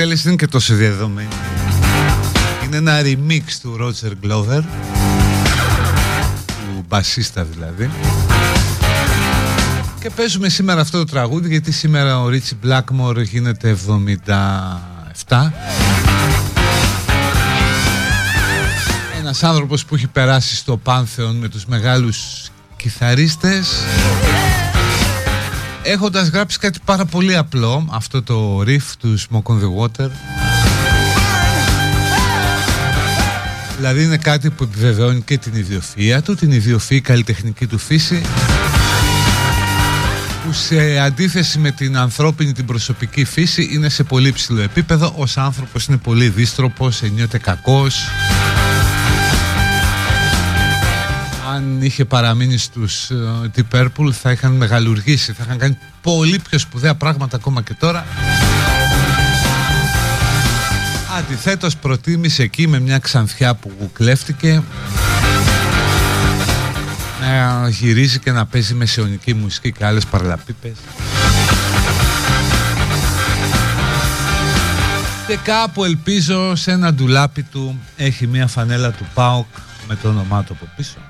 Εκτέλεση δεν είναι και τόσο διαδεδομένη. Είναι ένα remix του Roger Glover, του μπασίστα δηλαδή. Και παίζουμε σήμερα αυτό το τραγούδι γιατί σήμερα ο Ρίτσι Μπλάκμορ γίνεται 77 Ένας άνθρωπος που έχει περάσει στο Πάνθεον με τους μεγάλους κιθαρίστες Έχοντας γράψει κάτι πάρα πολύ απλό Αυτό το riff του Smoke on the Water. Δηλαδή είναι κάτι που επιβεβαιώνει και την ιδιοφυΐα του Την ιδιοφυή καλλιτεχνική του φύση που σε αντίθεση με την ανθρώπινη την προσωπική φύση είναι σε πολύ ψηλό επίπεδο. Ως άνθρωπος είναι πολύ δίστροπος, ενιώται κακός αν είχε παραμείνει στους uh, Deep Purple θα είχαν μεγαλουργήσει θα είχαν κάνει πολύ πιο σπουδαία πράγματα ακόμα και τώρα. Αντιθέτως προτίμησε εκεί με μια ξανθιά που κλέφτηκε να γυρίζει και να παίζει μεσαιωνική μουσική και άλλες παραλαπίπες. Και κάπου ελπίζω σε ένα ντουλάπι του έχει μια φανέλα του ΠΑΟΚ με το όνομά του από πίσω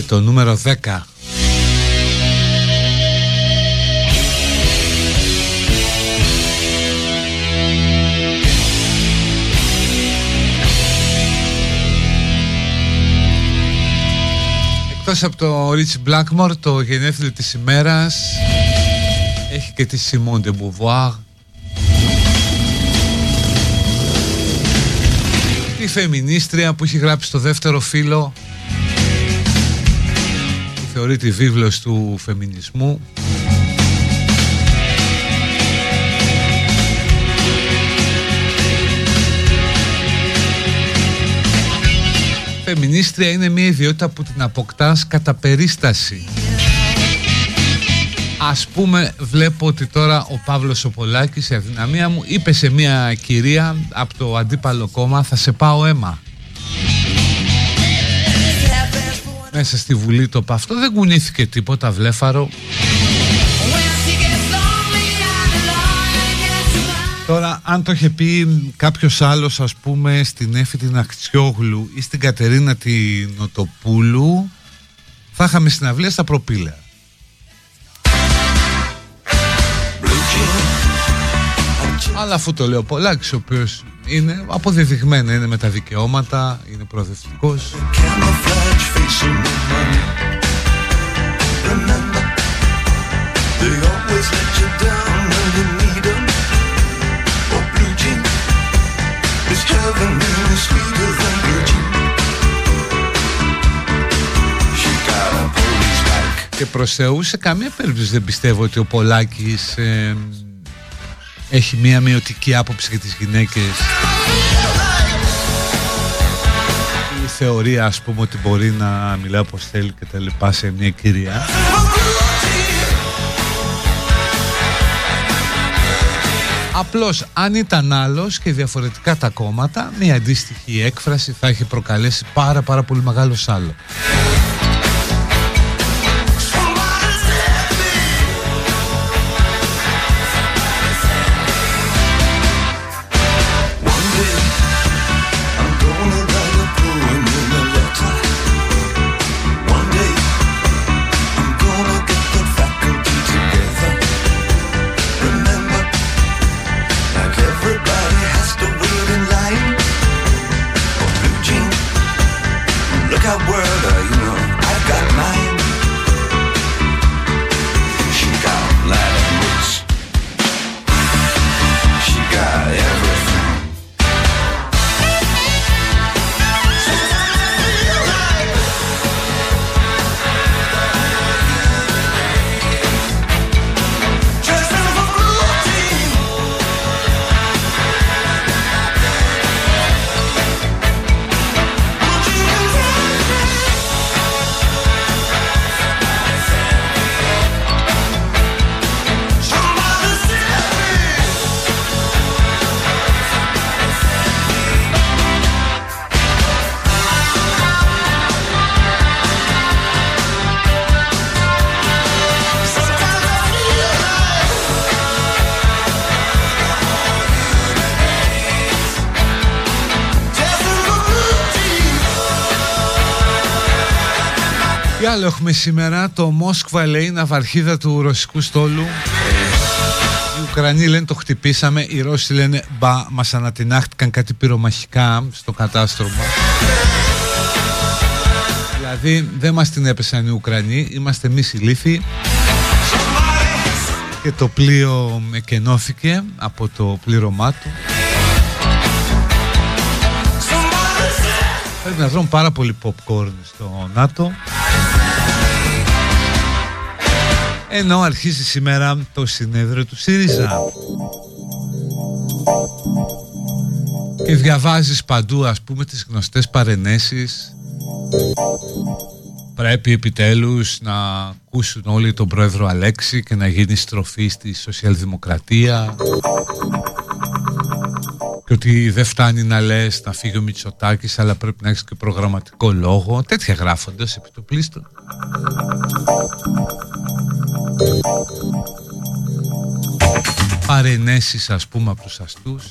και το νούμερο 10 Εκτός από το Rich Blackmore το γενέθλιο της ημέρας έχει και τη Simone de Beauvoir. Τη φεμινίστρια που έχει γράψει το δεύτερο φύλλο. που θεωρείται βίβλος του φεμινισμού φεμινίστρια είναι μια ιδιότητα που την αποκτάς κατά περίσταση. Ας πούμε βλέπω ότι τώρα ο Παύλος Σοπολάκης σε αδυναμία μου είπε σε μια κυρία από το αντίπαλο κόμμα θα σε πάω αίμα. Μέσα στη Βουλή το αυτό δεν κουνήθηκε τίποτα βλέφαρο. Τώρα, αν το είχε πει κάποιος άλλος, ας πούμε, στην Έφη την Ακτιόγλου ή στην Κατερίνα την Νοτοπούλου, θα είχαμε συναυλία στα προπήλαια. Αλλά αφού το λέω Πολάκης, ο οποίος είναι αποδεδειγμένα, είναι με τα δικαιώματα, είναι προοδευτικός. Και προς Θεού σε καμία περίπτωση δεν πιστεύω ότι ο Πολάκης ε, έχει μία μειωτική άποψη για τις γυναίκες η θεωρία ας πούμε ότι μπορεί να μιλάει όπως θέλει και τα λοιπά σε μια κυρία Απλώς αν ήταν άλλος και διαφορετικά τα κόμματα μια αντίστοιχη έκφραση θα έχει προκαλέσει πάρα πάρα πολύ μεγάλο άλλο. Άλλο έχουμε σήμερα Το Μόσκβα λέει είναι αυαρχίδα του ρωσικού στόλου. Οι Ουκρανοί λένε το χτυπήσαμε. Οι Ρώσοι λένε μπα μας ανατινάχτηκαν κάτι πυρομαχικά στο κατάστρωμα Δηλαδή δεν μας την έπεσαν οι Ουκρανοί Είμαστε εμείς οι λύθοι. Και το πλοίο εκενώθηκε από το πλήρωμά του. Πρέπει να τρώνε πάρα πολύ popcorn στο ΝΑΤΟ ενώ αρχίζει σήμερα το συνέδριο του ΣΥΡΙΖΑ. Και διαβάζεις παντού ας πούμε τις γνωστές παρενέσεις. Πρέπει επιτέλους να ακούσουν όλοι τον πρόεδρο Αλέξη και να γίνει στροφή στη σοσιαλδημοκρατία και ότι δεν φτάνει να λες να φύγει ο Μητσοτάκης αλλά πρέπει να έχεις και προγραμματικό λόγο. Τέτοια γράφοντας επί του πλήστου παρενέσεις ας πούμε από τους αστούς.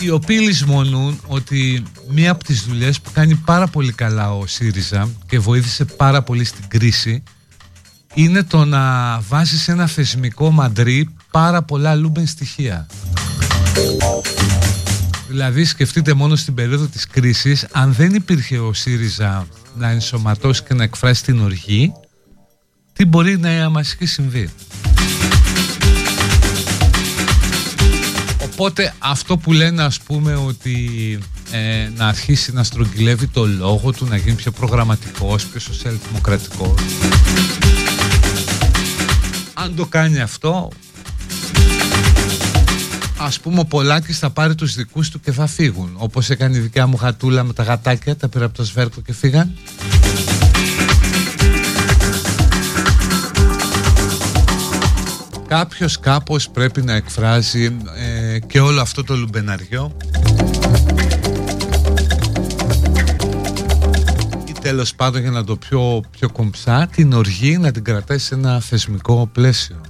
Οι οποίοι λησμονούν ότι μία από τις δουλειές που κάνει πάρα πολύ καλά ο ΣΥΡΙΖΑ και βοήθησε πάρα πολύ στην κρίση είναι το να βάζεις σε ένα θεσμικό μαντρί πάρα πολλά λούμπεν στοιχεία. Δηλαδή σκεφτείτε μόνο στην περίοδο της κρίσης αν δεν υπήρχε ο ΣΥΡΙΖΑ να ενσωματώσει και να εκφράσει την οργή τι μπορεί να μας έχει συμβεί. Οπότε αυτό που λένε ας πούμε ότι ε, να αρχίσει να στρογγυλεύει το λόγο του, να γίνει πιο προγραμματικός, πιο σοσιαλδημοκρατικός. Αν το κάνει αυτό, ας πούμε ο Πολάκης θα πάρει τους δικούς του και θα φύγουν. Όπως έκανε η δικιά μου γατούλα με τα γατάκια, τα πήρα από το σβέρκο και φύγαν. Κάποιος κάπως πρέπει να εκφράζει ε, και όλο αυτό το λουμπεναριό τέλος πάντων για να το πιο, πιο κομψά την οργή να την κρατάει σε ένα θεσμικό πλαίσιο.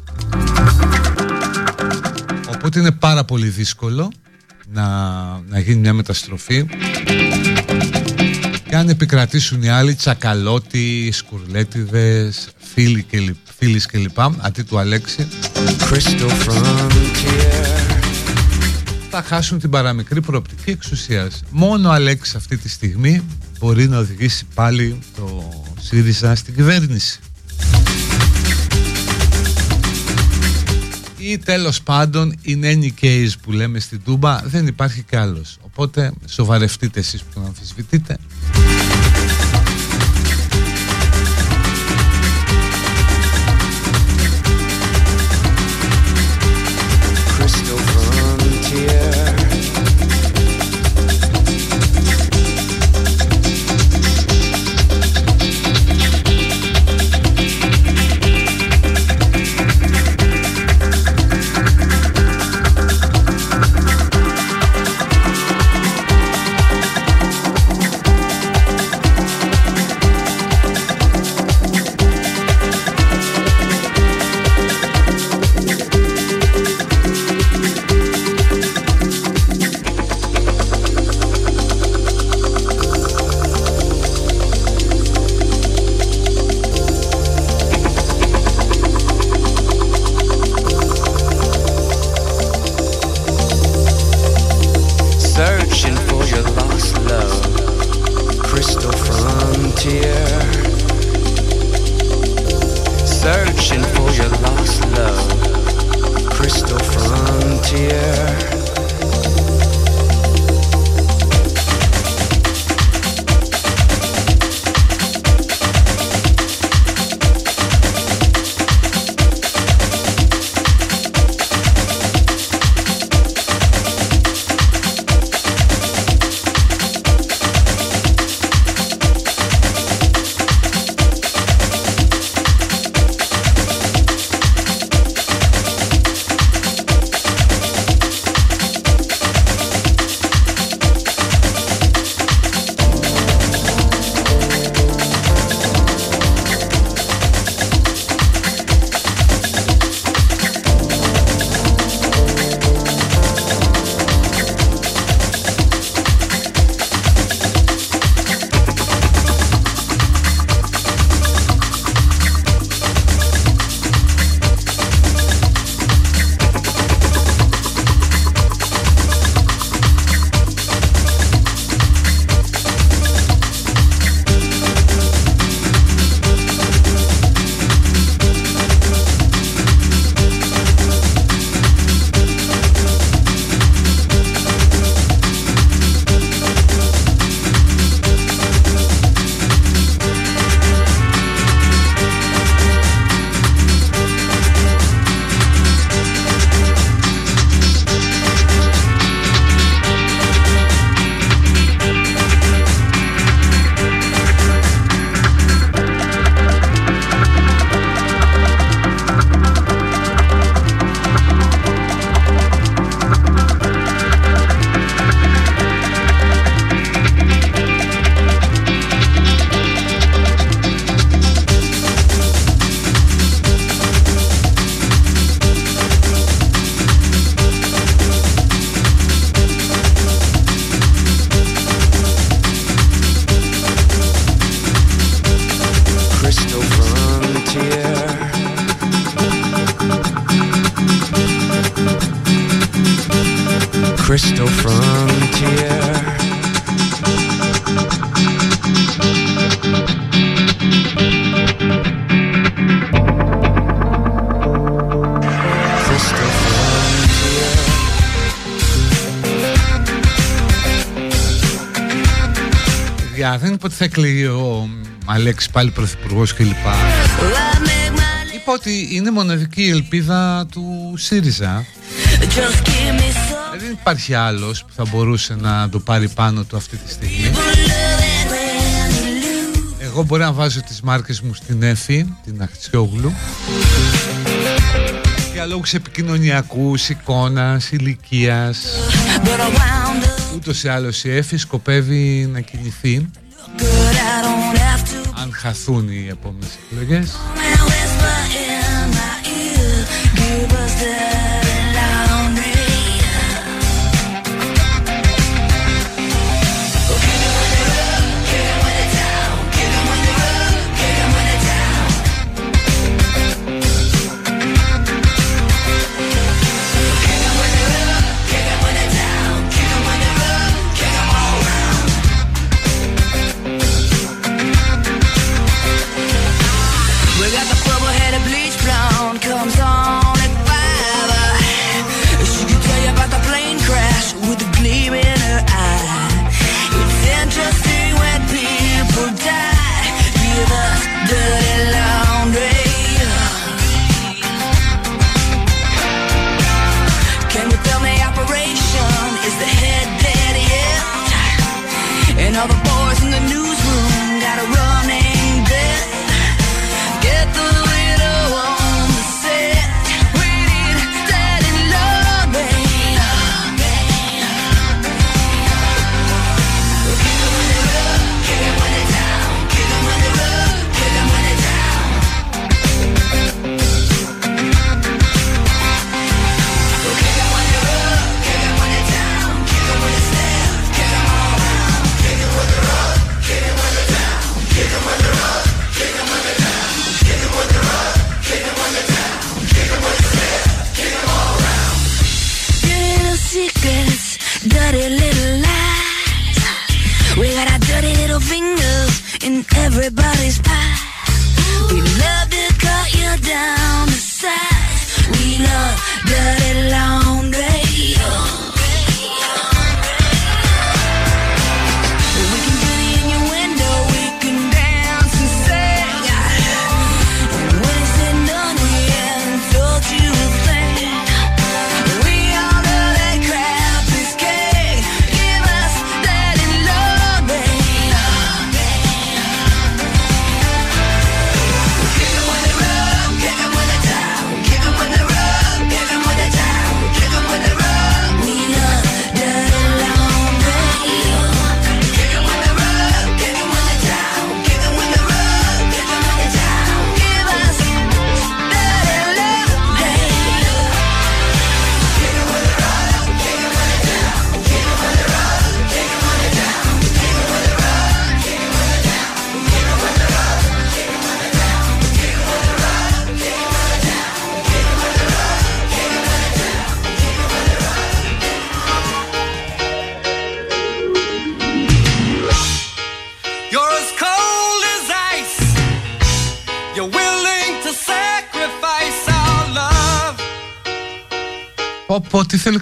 Οπότε είναι πάρα πολύ δύσκολο να, να γίνει μια μεταστροφή. Και αν επικρατήσουν οι άλλοι τσακαλώτοι, σκουρλέτιδες, φίλοι και, φίλοι και λοιπά αντί του Αλέξη θα χάσουν την παραμικρή προοπτική εξουσίας. Μόνο ο Αλέξης αυτή τη στιγμή μπορεί να οδηγήσει πάλι το ΣΥΡΙΖΑ στην κυβέρνηση. Ή τέλος πάντων in any case που λέμε στην Τούμπα δεν υπάρχει κι άλλος. Οπότε σοβαρευτείτε εσείς που τον αμφισβητείτε έκλαιε ο Αλέξης πάλι πρωθυπουργός κλπ. Είπα ότι είναι μοναδική η ελπίδα του ΣΥΡΙΖΑ. Δεν υπάρχει άλλος που θα μπορούσε να το πάρει πάνω του αυτή τη στιγμή. Εγώ μπορώ να βάζω τις μάρκες μου στην Εφη, την Αχτσιόγλου. Για λόγους επικοινωνιακούς, εικόνας, ηλικίας. Ούτως ή άλλως η Εφη σκοπεύει να κινηθεί αν χαθούν οι επόμενες εκλογές.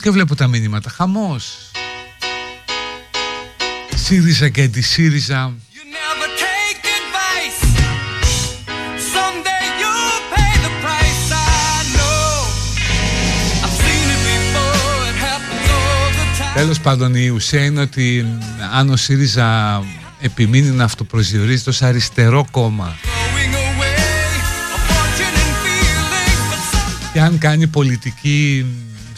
και βλέπω τα μηνύματα. χαμός. Σύριζα και τη ΣΥΡΙΖΑ. Τέλος πάντων η ουσία είναι ότι ε, αν ο ΣΥΡΙΖΑ επιμείνει να αυτοπροσδιορίζεται ως αριστερό κόμμα away, και αν κάνει πολιτική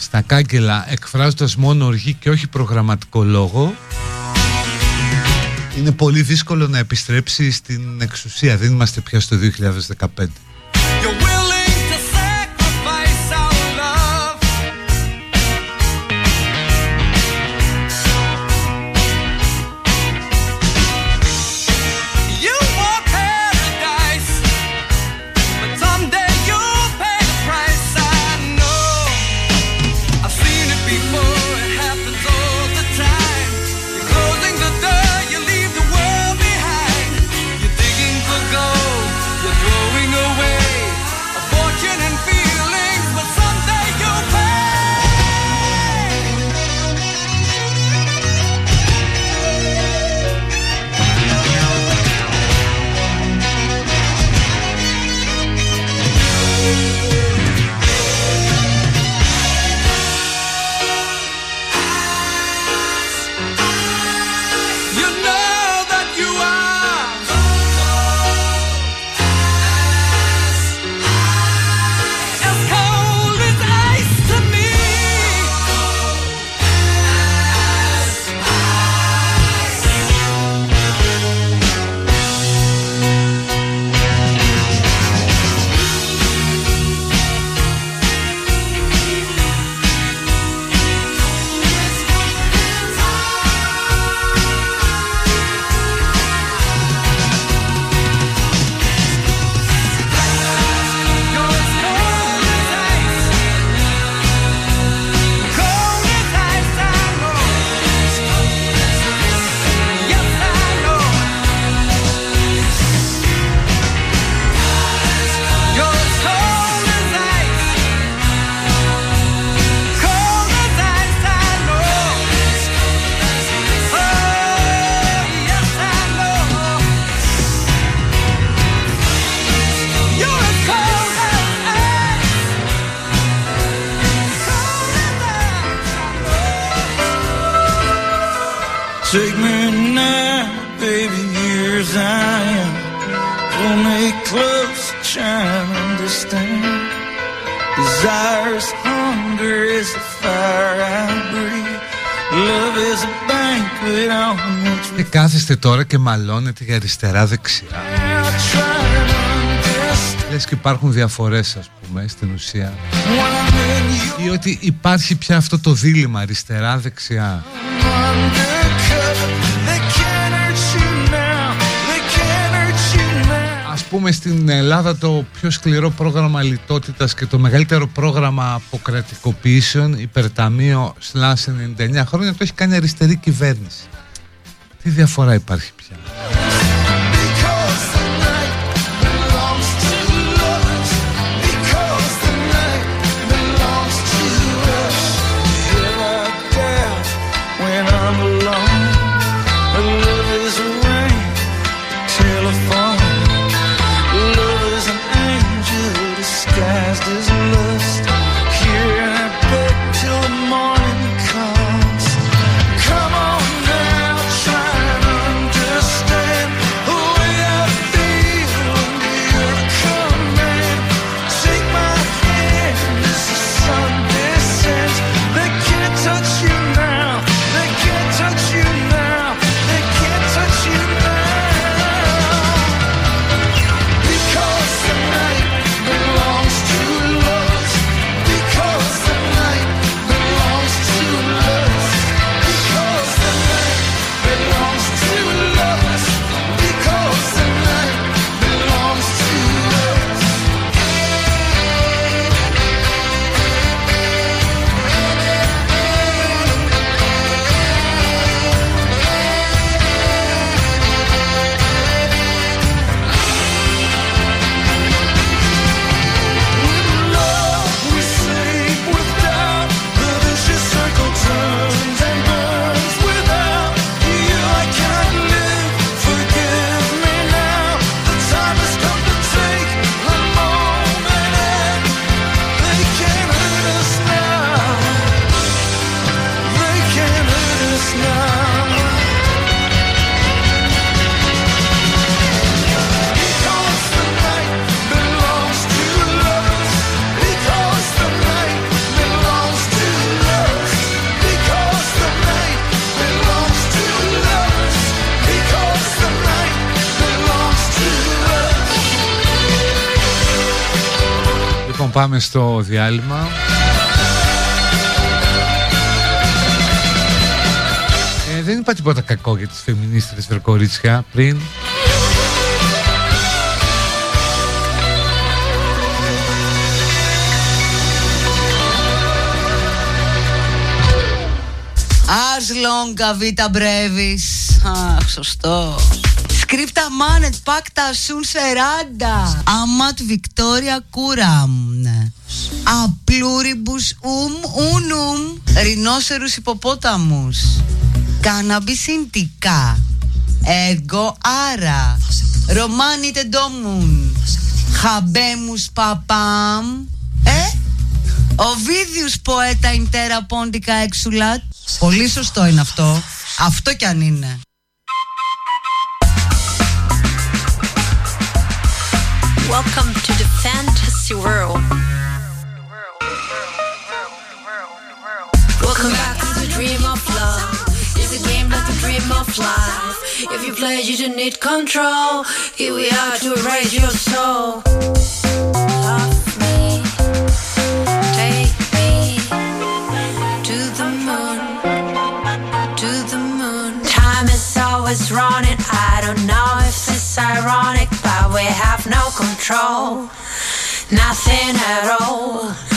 στα κάγκελα εκφράζοντας μόνο οργή και όχι προγραμματικό λόγο είναι πολύ δύσκολο να επιστρέψει στην εξουσία. Δεν είμαστε πια στο 2015. We Και κάθεστε τώρα και μαλώνετε για αριστερά-δεξιά. now try to understand. Λες και υπάρχουν διαφορές ας πούμε στην ουσία. When I'm in Ή ότι υπάρχει πια αυτό το δίλημα αριστερά-δεξιά. undercover, they can't hurt you now. They can't hurt you now. Ας πούμε στην Ελλάδα το πιο σκληρό πρόγραμμα λιτότητας και το μεγαλύτερο πρόγραμμα αποκρατικοποιήσεων υπερταμείο slash 99 χρόνια το έχει κάνει αριστερή κυβέρνηση. Τι διαφορά υπάρχει πια; Πάμε στο διάλειμμα. Ε, δεν είπα τίποτα κακό για τις φεμινίστρες βρε κορίτσια πριν. Ars longa vita brevis. Αχ, σωστός. Scripta manet pacta sunt seranda. Amat Victoria curam. Απλούριμπους ουμ ουνουμ Ρινόσερους υποπόταμους. Κάναμπις ίντικα Εγώ άρα. Ρωμάνι τεντόμουν. Χαμπέμους παπάμ. Ε; Οβίδιους ποέτα ιντέρα πόντικα έξουλα. Πολύ σωστό είναι αυτό. Αυτό κι αν είναι. Welcome to the fantasy world. If you play, you don't need control. Here we are to erase your soul. Love me, take me to the moon, to the moon. Time is always running. I don't know if it's ironic, but we have no control. Nothing at all.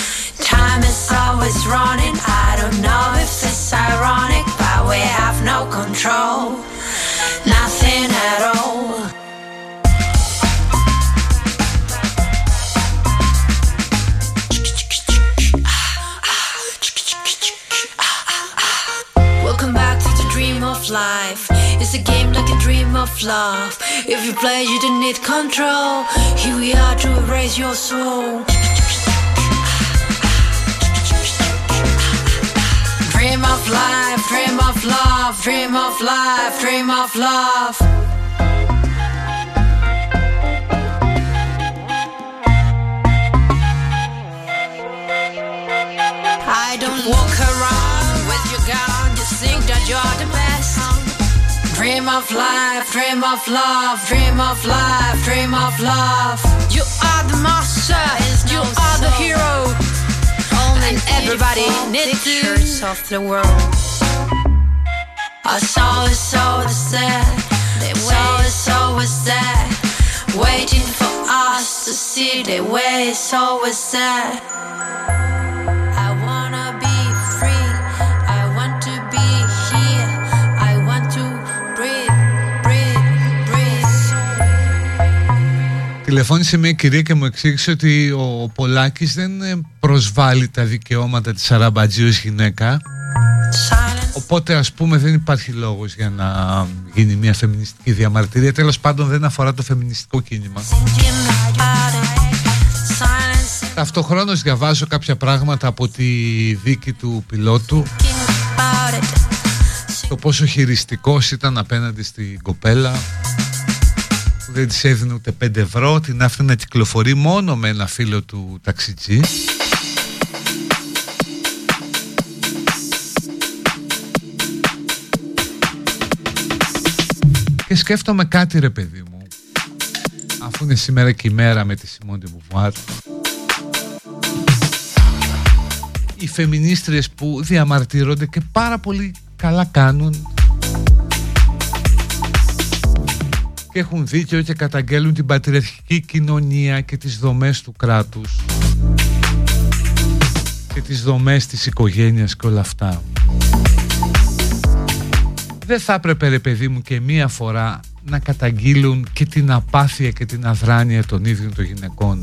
Time is always running. I don't know if it's ironic, but we have no control. Nothing at all. Welcome back to the dream of life. It's a game like a dream of love. If you play, you don't need control. Here we are to erase your soul. Dream of life, dream of love, dream of life, dream of love. I don't walk around with your gown, you think that you're the best. Dream of life, dream of love, dream of life, dream of love. You are the master, you are the hero and everybody the pictures of the world. I saw it, so was there. They saw it, so was there. Waiting for us to see the way it's always there. Τηλεφώνησε μια κυρία και μου εξήγησε ότι ο Πολάκης δεν ε, προσβάλλει τα δικαιώματα της Αραμπατζή ως γυναίκα Silence. Οπότε ας πούμε δεν υπάρχει λόγος για να γίνει μια φεμινιστική διαμαρτυρία Τέλος πάντων δεν αφορά το φεμινιστικό κίνημα Thinking about it. Silence. Ταυτοχρόνως διαβάζω κάποια πράγματα από τη δίκη του πιλότου Thinking about it. Το πόσο χειριστικός ήταν απέναντι στην κοπέλα που δεν της έδινε ούτε 5 ευρώ Την άφηνε να κυκλοφορεί μόνο με ένα φίλο του ταξιτζή. Και σκέφτομαι κάτι ρε παιδί μου Αφού είναι σήμερα και η μέρα με τη Σιμόντι Μπουβουάρ Οι φεμινίστριες που διαμαρτύρονται και πάρα πολύ καλά κάνουν και έχουν δίκιο και καταγγέλουν την πατριαρχική κοινωνία και τις δομές του κράτους και τις δομές της οικογένειας και όλα αυτά. Δεν θα έπρεπε ρε παιδί μου και μία φορά να καταγγείλουν και την απάθεια και την αδράνεια των ίδιων των γυναικών.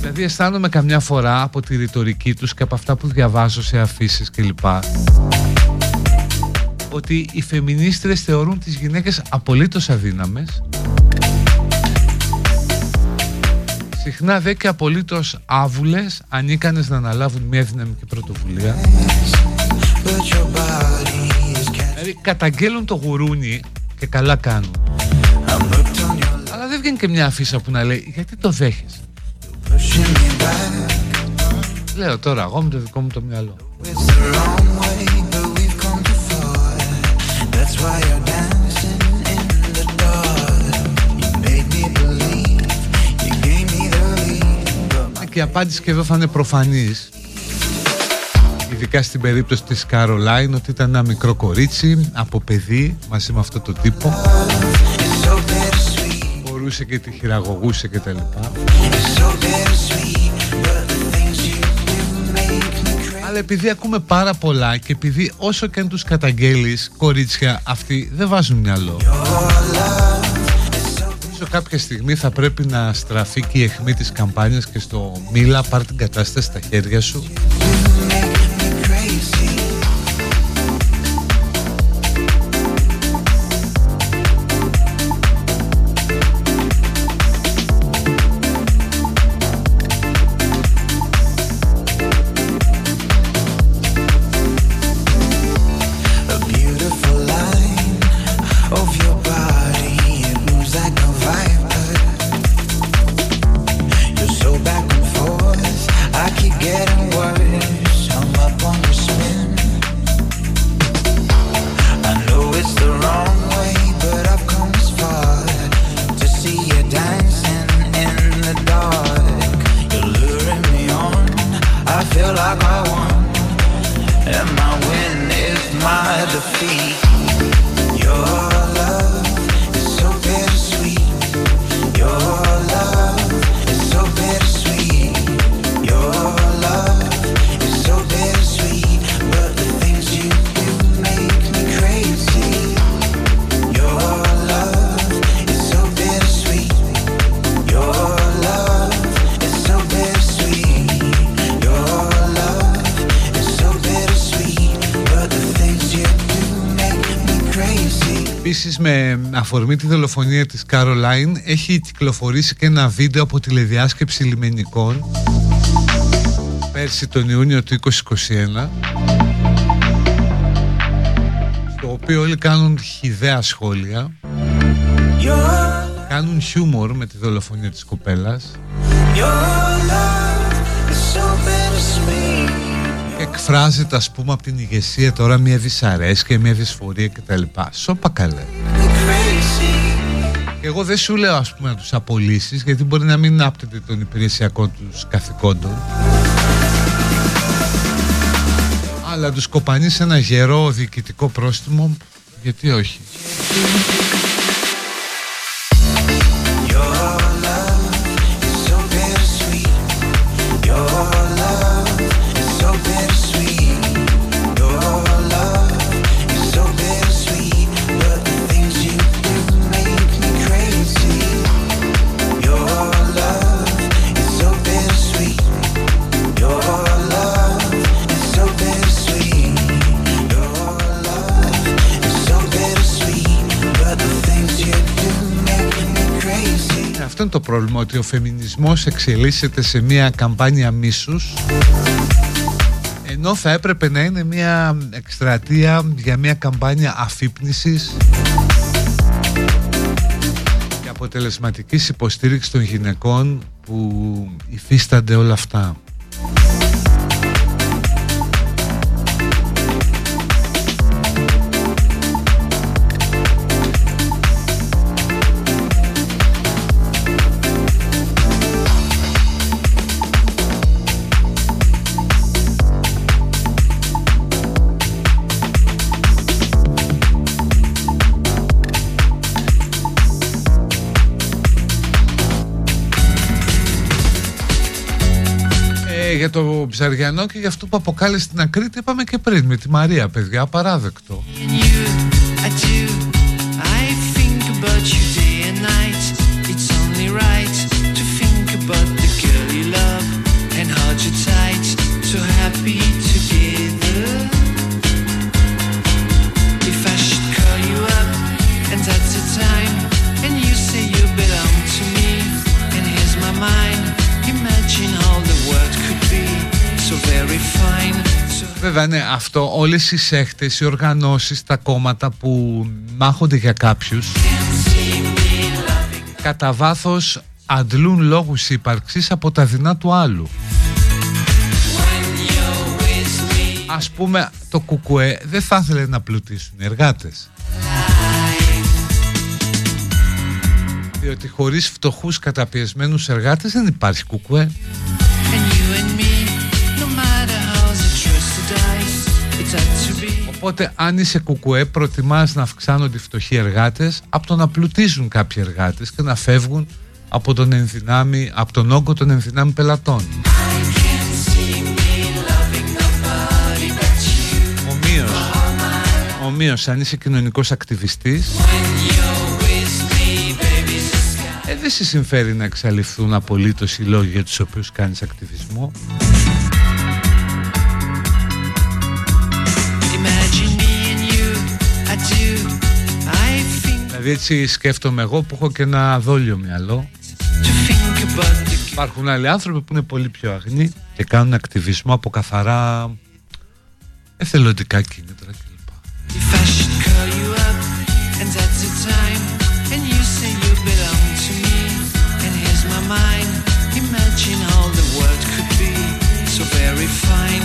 Δηλαδή αισθάνομαι καμιά φορά από τη ρητορική τους και από αυτά που διαβάζω σε αφήσεις κλπ. Ότι οι φεμινίστρες θεωρούν τις γυναίκες απολύτως αδύναμες Συχνά δε και απολύτως άβουλες ανίκανες να αναλάβουν μια δυναμική πρωτοβουλία But your body is catching. Δηλαδή καταγγέλουν το γουρούνι και καλά κάνουν I'm hooked on your Αλλά δεν βγαίνει και μια αφίσα που να λέει γιατί το δέχεσαι; Pushing me back. Λέω τώρα εγώ με το δικό μου το μυαλό Και η απάντηση και εδώ θα είναι προφανής. Ειδικά στην περίπτωση της Καρολάιν ότι ήταν ένα μικρό κορίτσι από παιδί μαζί με αυτό το τύπο. It's so bittersweet. μπορούσε και τη χειραγωγούσε και τα λοιπά αλλά επειδή ακούμε πάρα πολλά και επειδή όσο και αν τους καταγγέλεις κορίτσια αυτοί δεν βάζουν μυαλό. Νομίζω κάποια στιγμή θα πρέπει να στραφεί και η αιχμή της καμπάνιας και στο μίλα πάρ την κατάσταση στα χέρια σου αφορμή τη δολοφονία της Caroline έχει κυκλοφορήσει και ένα βίντεο από τηλεδιάσκεψη λιμενικών πέρσι τον Ιούνιο του 2021 στο οποίο όλοι κάνουν χιδέα σχόλια Your, κάνουν χιούμορ με τη δολοφονία της κοπέλας your love is so bittersweet. και εκφράζεται ας πούμε από την ηγεσία τώρα μια δυσαρέσκεια, μια δυσφορία κτλ. Σώπα καλέ. Και εγώ δεν σου λέω ας πούμε να τους απολύσεις γιατί μπορεί να μην άπτεται των υπηρεσιακών τους καθηκόντων. Αλλά τους κοπανείς ένα γερό διοικητικό πρόστιμο γιατί όχι. Πρόβλημα ότι ο φεμινισμός εξελίσσεται σε μια καμπάνια μίσους ενώ θα έπρεπε να είναι μια εκστρατεία για μια καμπάνια αφύπνισης και αποτελεσματικής υποστήριξης των γυναικών που υφίστανται όλα αυτά. Ψαριανό και για αυτό που αποκάλεσε την Ακρίτη είπαμε και πριν με τη Μαρία παιδιά απαράδεκτο Βέβαια ναι αυτό όλες οι σέχτες, οι οργανώσεις, τα κόμματα που μάχονται για κάποιους κατά βάθος αντλούν λόγους ύπαρξης από τα δεινά του άλλου. Ας πούμε το κουκουέ δεν θα ήθελε να πλουτίσουν οι εργάτες. Διότι χωρίς φτωχούς καταπιεσμένους εργάτες δεν υπάρχει κουκουέ Οπότε αν είσαι κουκουέ προτιμάς να αυξάνονται οι φτωχοί εργάτες από το να πλουτίζουν κάποιοι εργάτες και να φεύγουν από τον, ενδυνάμει, από τον όγκο των ενδυνάμει πελατών. Ομοίως, ομοίως αν είσαι κοινωνικός ακτιβιστής ε, δεν σε συμφέρει να εξαλειφθούν απολύτως οι λόγοι για τους οποίους κάνεις ακτιβισμό Δηλαδή έτσι σκέφτομαι εγώ που έχω και ένα δόλιο μυαλό to think about the Υπάρχουν άλλοι άνθρωποι που είναι πολύ πιο αγνοί και κάνουν ακτιβισμό από καθαρά εθελοντικά κίνητρα κλπ. If I should call you up and that's the time, and you say you belong to me, and here's my mind. Imagine how the world could be so very fine,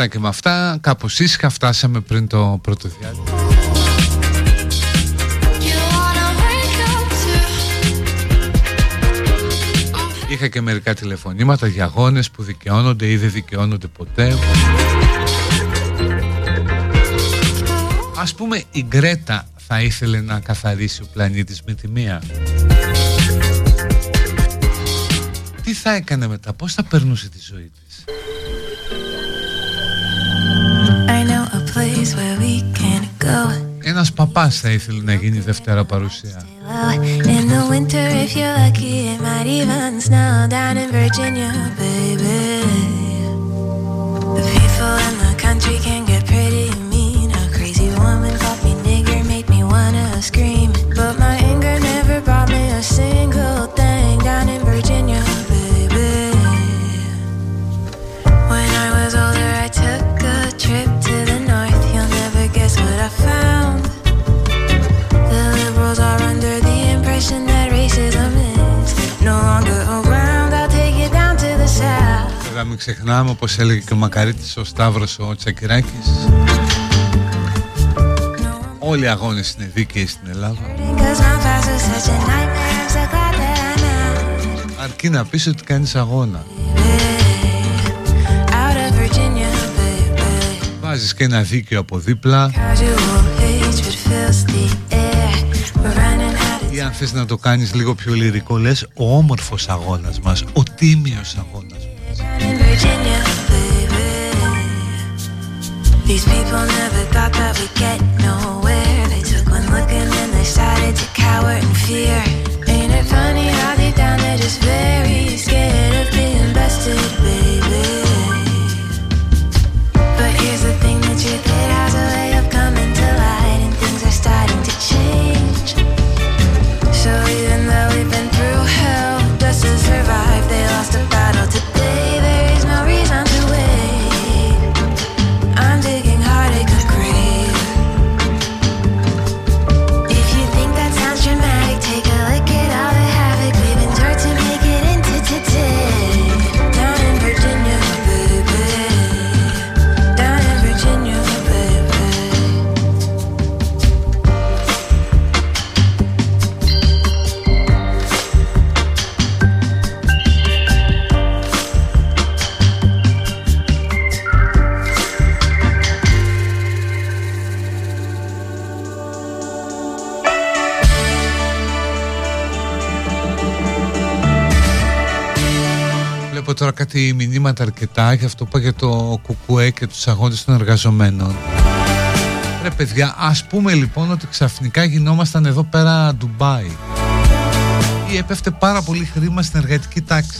αυτά και με αυτά, κάπως ήσυχα φτάσαμε πριν το πρώτο διάλειμμα. You wanna wake up to Είχα και μερικά τηλεφωνήματα για αγώνες που δικαιώνονται ή δεν δικαιώνονται ποτέ. Ας πούμε η Γκρέτα θα ήθελε να καθαρίσει ο πλανήτης με τη μία. Τι θα έκανε μετά, πώς θα περνούσε τη ζωή της. Ένας παπάς θα ήθελε να γίνει Δευτέρα παρουσία. In the winter, if you're lucky, it might even snow down in Virginia, baby. Ξεχνάμε όπως έλεγε και ο Μακαρίτης ο Σταύρος ο Τσακυράκης Όλοι οι αγώνες είναι δίκαιοι στην Ελλάδα Cause my past was such a nightmare. I'm so glad that I'm out. Αρκεί να πεις ότι κάνεις αγώνα Out of Virginia, baby. Βάζεις και ένα δίκαιο από δίπλα Casual hatred fills the air. We're running out of Ή αν θες να το κάνεις λίγο πιο λυρικό λες Ο όμορφος αγώνας μας Ο τίμιος αγώνας μας down in Virginia, baby. These people never thought that we'd get nowhere. They took one look and then they started to cower in fear. Ain't it funny how deep down they're just very scared of being busted, baby? But here's the thing, truth it has τώρα κάτι μηνύματα αρκετά για αυτό που είπα για το κουκουέ και τους αγώνες των εργαζομένων. Ρε παιδιά, ας πούμε λοιπόν ότι ξαφνικά γινόμασταν εδώ πέρα Ντουμπάι ή έπεφτε πάρα πολύ χρήμα στην εργατική τάξη.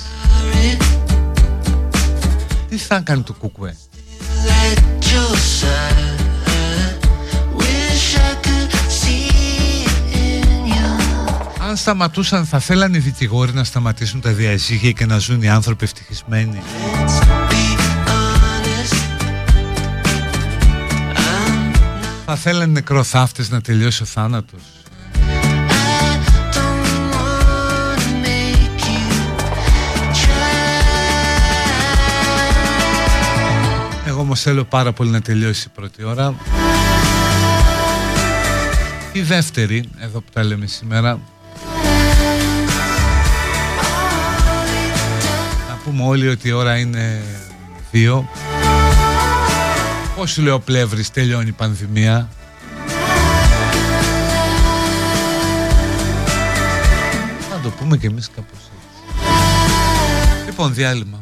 Τι θα κάνει το κουκουέ; Αν σταματούσαν θα θέλανε οι δικηγόροι να σταματήσουν τα διαζύγια και να ζουν οι άνθρωποι ευτυχισμένοι. Θα θέλανε νεκροθάφτες να τελειώσει ο θάνατος. Εγώ όμως θέλω πάρα πολύ να τελειώσει η πρώτη ώρα. Η δεύτερη, εδώ που τα λέμε σήμερα. Πούμε όλοι ότι η ώρα είναι δύο. Πώς σου λέει ο Πλεύρης, τελειώνει η πανδημία; Να το πούμε και εμείς κάπως έτσι. Λοιπόν, διάλειμμα.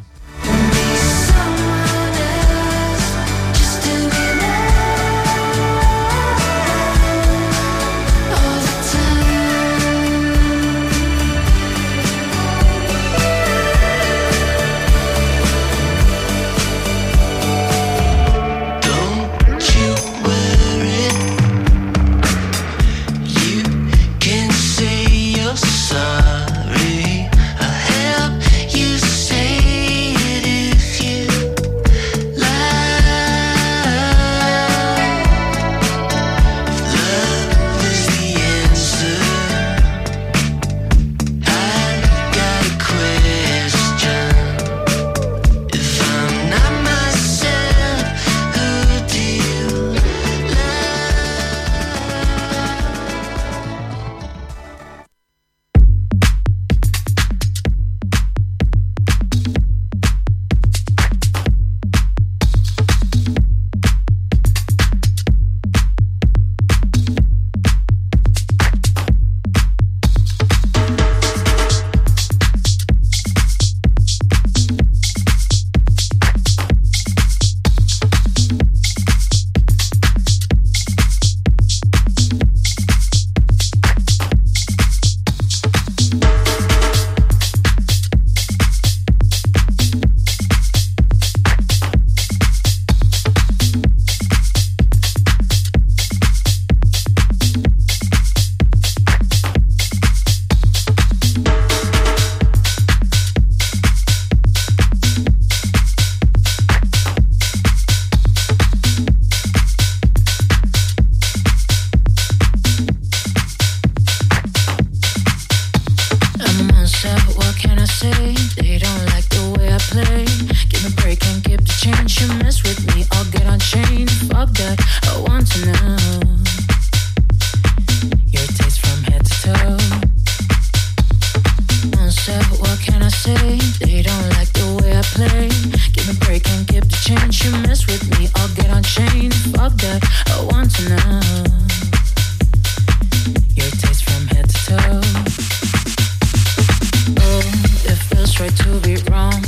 Be wrong.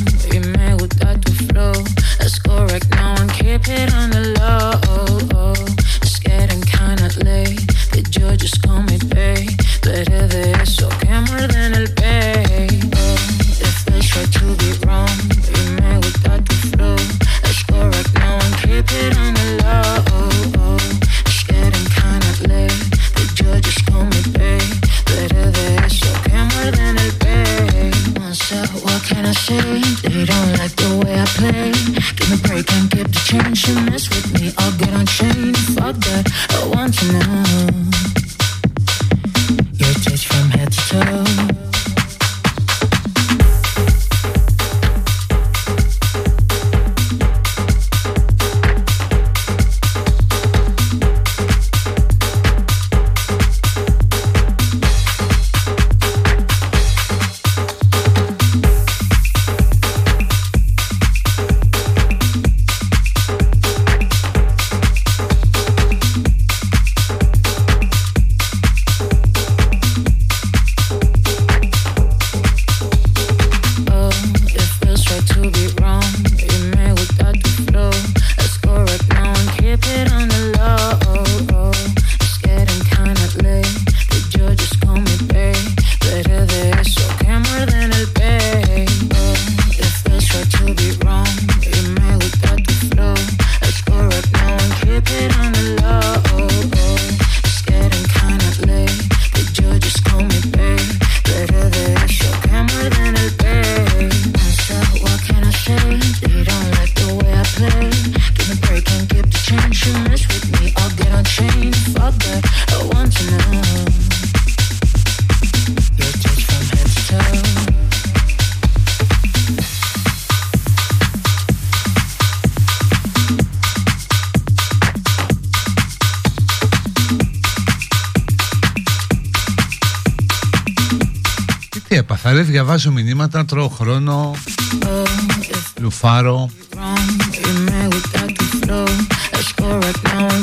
May without to flow. Keep it on the low. It's getting kinda late. The judges call me pay. Better de eso que muerden el pay. It feels right to be wrong. Flow. Keep it on but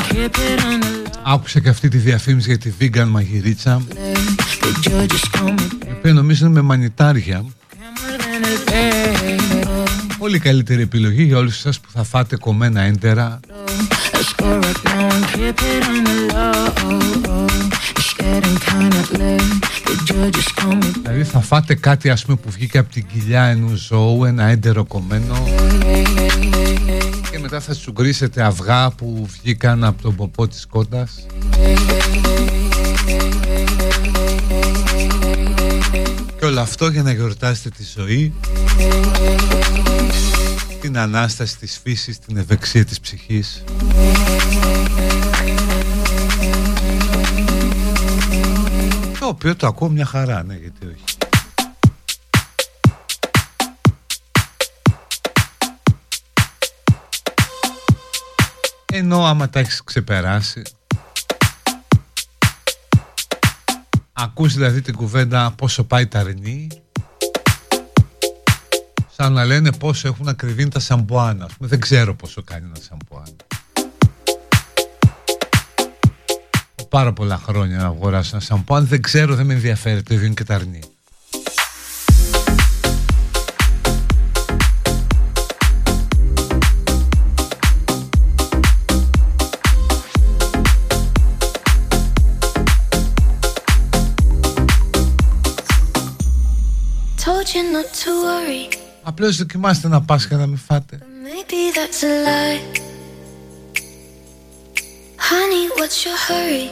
keep it on the Άκουσα και αυτή τη διαφήμιση για τη vegan μαγειρίτσα, lay. The judges call me η οποία νομίζω είναι με μανιτάρια. hammer than a day. Oh, Πολύ καλύτερη επιλογή για όλους σας που θα φάτε κομμένα έντερα Let's go right now and keep it on the low. It's getting kinda late. The judges call me Δηλαδή θα φάτε κάτι ας πούμε που βγήκε από την κοιλιά ενού ζώου, ένα έντερο κομμένο και μετά θα τσουγκρίσετε αυγά που βγήκαν από τον ποπό της κότας και όλο αυτό για να γιορτάσετε τη ζωή την Ανάσταση της φύσης, την ευεξία της ψυχής οποίο το ακούω μια χαρά, ναι γιατί όχι. Ενώ άμα τα έχεις ξεπεράσει ακούς δηλαδή την κουβέντα πόσο πάει τα αρνή σαν να λένε πόσο έχουν ακριβήνει τα σαμπουάνα. Ας πούμε, δεν ξέρω πόσο κάνει ένα σαμπουάν πάρα πολλά χρόνια να αγοράσω ένα σαμπουάν δεν ξέρω δεν με ενδιαφέρει. Το ίδιο είναι και τα αρνή Told you not to worry, Απλώς δοκιμάστε ένα Πάσχα να μην φάτε. Maybe that's a lie. Honey, what's your hurry?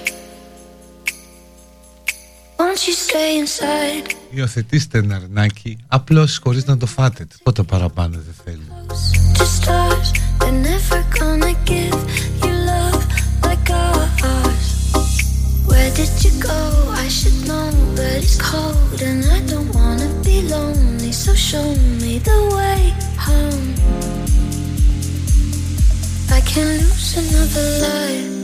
Won't you stay inside? Υιοθετήστε ένα αρνάκι απλώς χωρίς να το φάτε τίποτα παραπάνω δεν θέλει To stars, they're never gonna give you love like ours. Where did you go? I should know, but it's cold and I don't wanna be lonely. So show me the way home. can lose another life.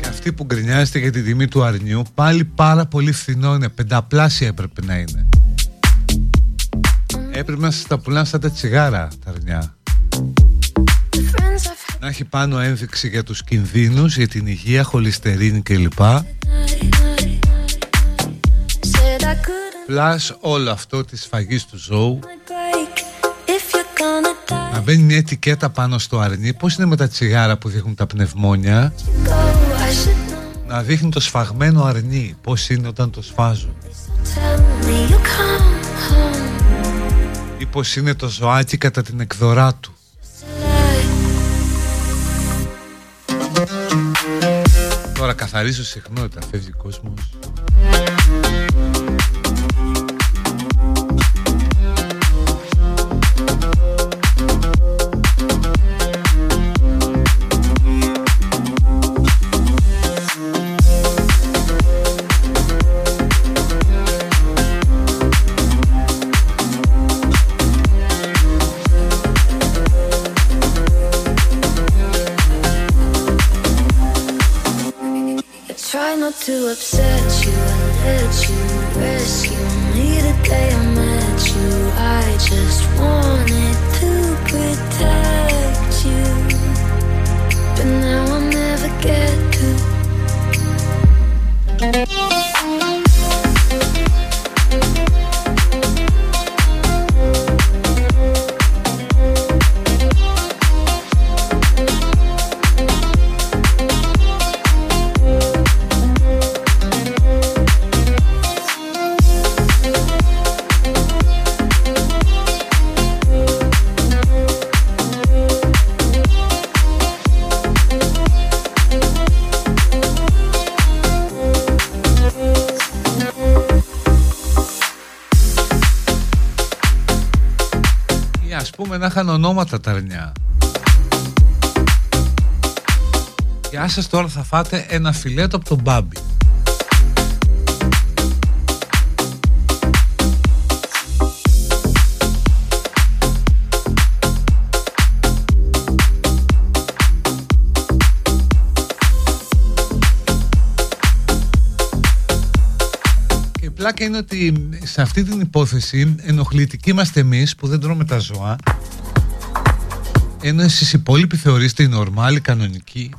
Και αυτή που γκρινιάζεται για τη τιμή του αρνιού πάλι πάρα πολύ φθηνό είναι. Πενταπλάσια έπρεπε να είναι. Έπρεπε να σας τα πουλάνε σαν τα τσιγάρα τα αρνιά. Να έχει πάνω ένδειξη για τους κινδύνους, για την υγεία, χολυστερίνη κλπ. night, said I couldn't Πλάς όλο αυτό της σφαγής του ζώου break if you're gonna die. Να μπαίνει μια ετικέτα πάνω στο αρνί Πώς είναι με τα τσιγάρα που δείχνουν τα πνευμόνια; Go, I should know. Να δείχνει το σφαγμένο αρνί Πώς είναι όταν το σφάζουν; Tell me you come home. Ή πώς είναι το ζωάκι κατά την εκδορά του; Τώρα καθαρίζω συχνότητα Φεύγει ο κόσμος not to upset you and let you rescue me the day I met you. I just wanted to protect you, but now I'll never get to. Ή ας πούμε να είχαν ονόματα τα αρνιά. Γεια σας τώρα θα φάτε ένα φιλέτο από τον Μπάμπι Και η πλάκα είναι ότι σε αυτή την υπόθεση ενοχλητικοί είμαστε εμείς που δεν τρώμε τα ζώα ενώ εσείς οι υπόλοιποι θεωρείστε οι νορμάλοι, κανονικοί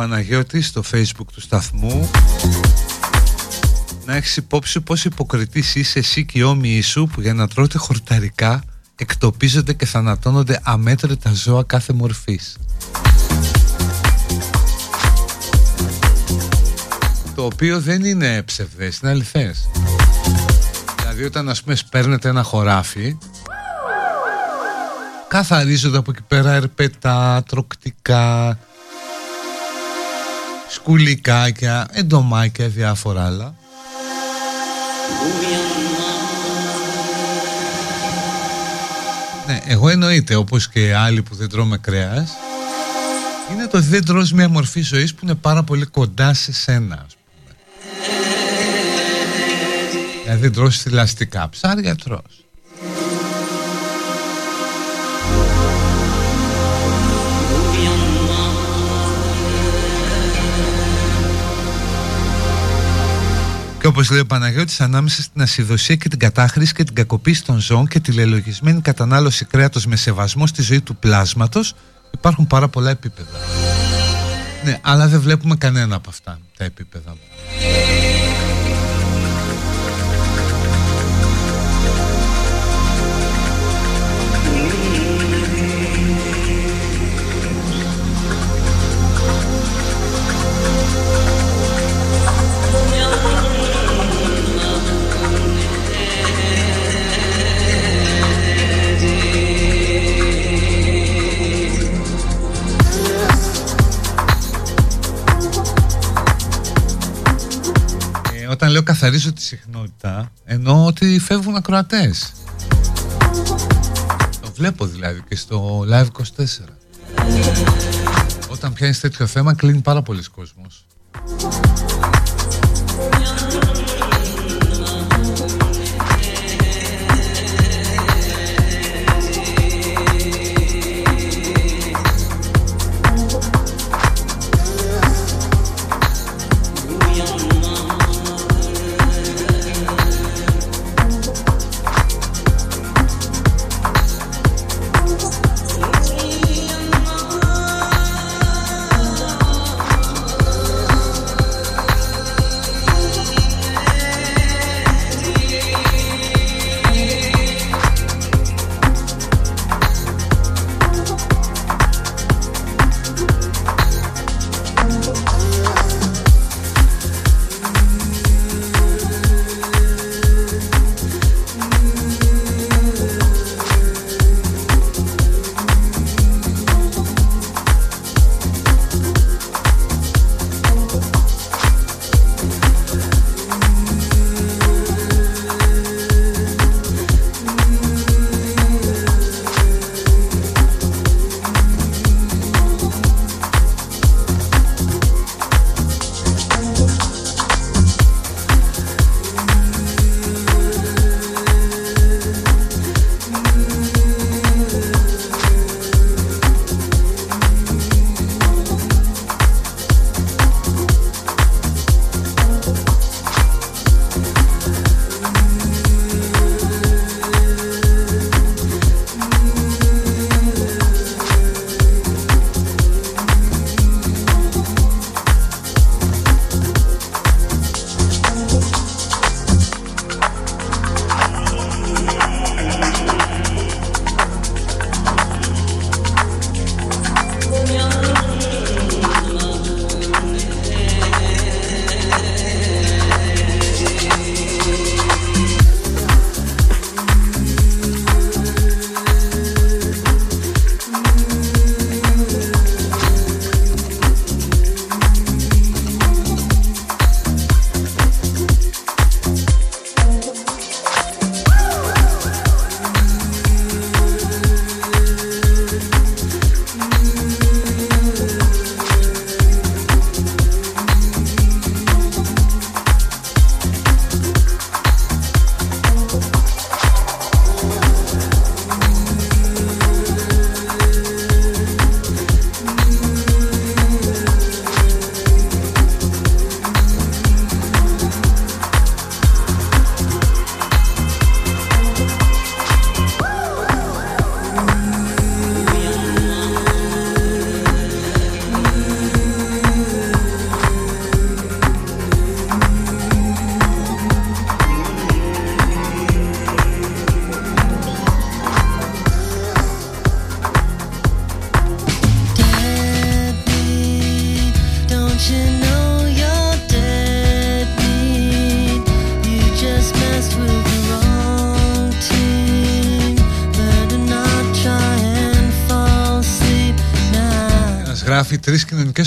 Παναγιώτης στο facebook του σταθμού να έχεις υπόψη πως υποκριτής είσαι εσύ και οι όμοιοι σου που για να τρώτε χορταρικά εκτοπίζονται και θανατώνονται αμέτρητα ζώα κάθε μορφής. Το οποίο δεν είναι ψευδές, είναι αληθές. Δηλαδή όταν ας πούμε σπέρνετε ένα χωράφι καθαρίζονται από εκεί πέρα ερπετά, τροκτικά, σκουλικάκια, εντομάκια, διάφορα άλλα. Ναι, εγώ εννοείται όπως και άλλοι που δεν τρώμε κρέας είναι το ότι δεν τρως μια μορφή ζωής που είναι πάρα πολύ κοντά σε σένα ας πούμε. Δηλαδή δεν τρως θηλαστικά ψάρια τρως. Όπως λέει ο Παναγιώτης, ανάμεσα στην ασυδοσία και την κατάχρηση και την κακοποίηση των ζώων και τη λελογισμένη κατανάλωση κρέατος με σεβασμό στη ζωή του πλάσματος υπάρχουν πάρα πολλά επίπεδα. Ναι, αλλά δεν βλέπουμε κανένα από αυτά τα επίπεδα. Όταν λέω καθαρίζω τη συχνότητα, εννοώ ότι φεύγουν ακροατές. Το βλέπω δηλαδή και στο Live 24. Όταν πιάνεις τέτοιο θέμα κλείνει πάρα πολλοί κόσμος.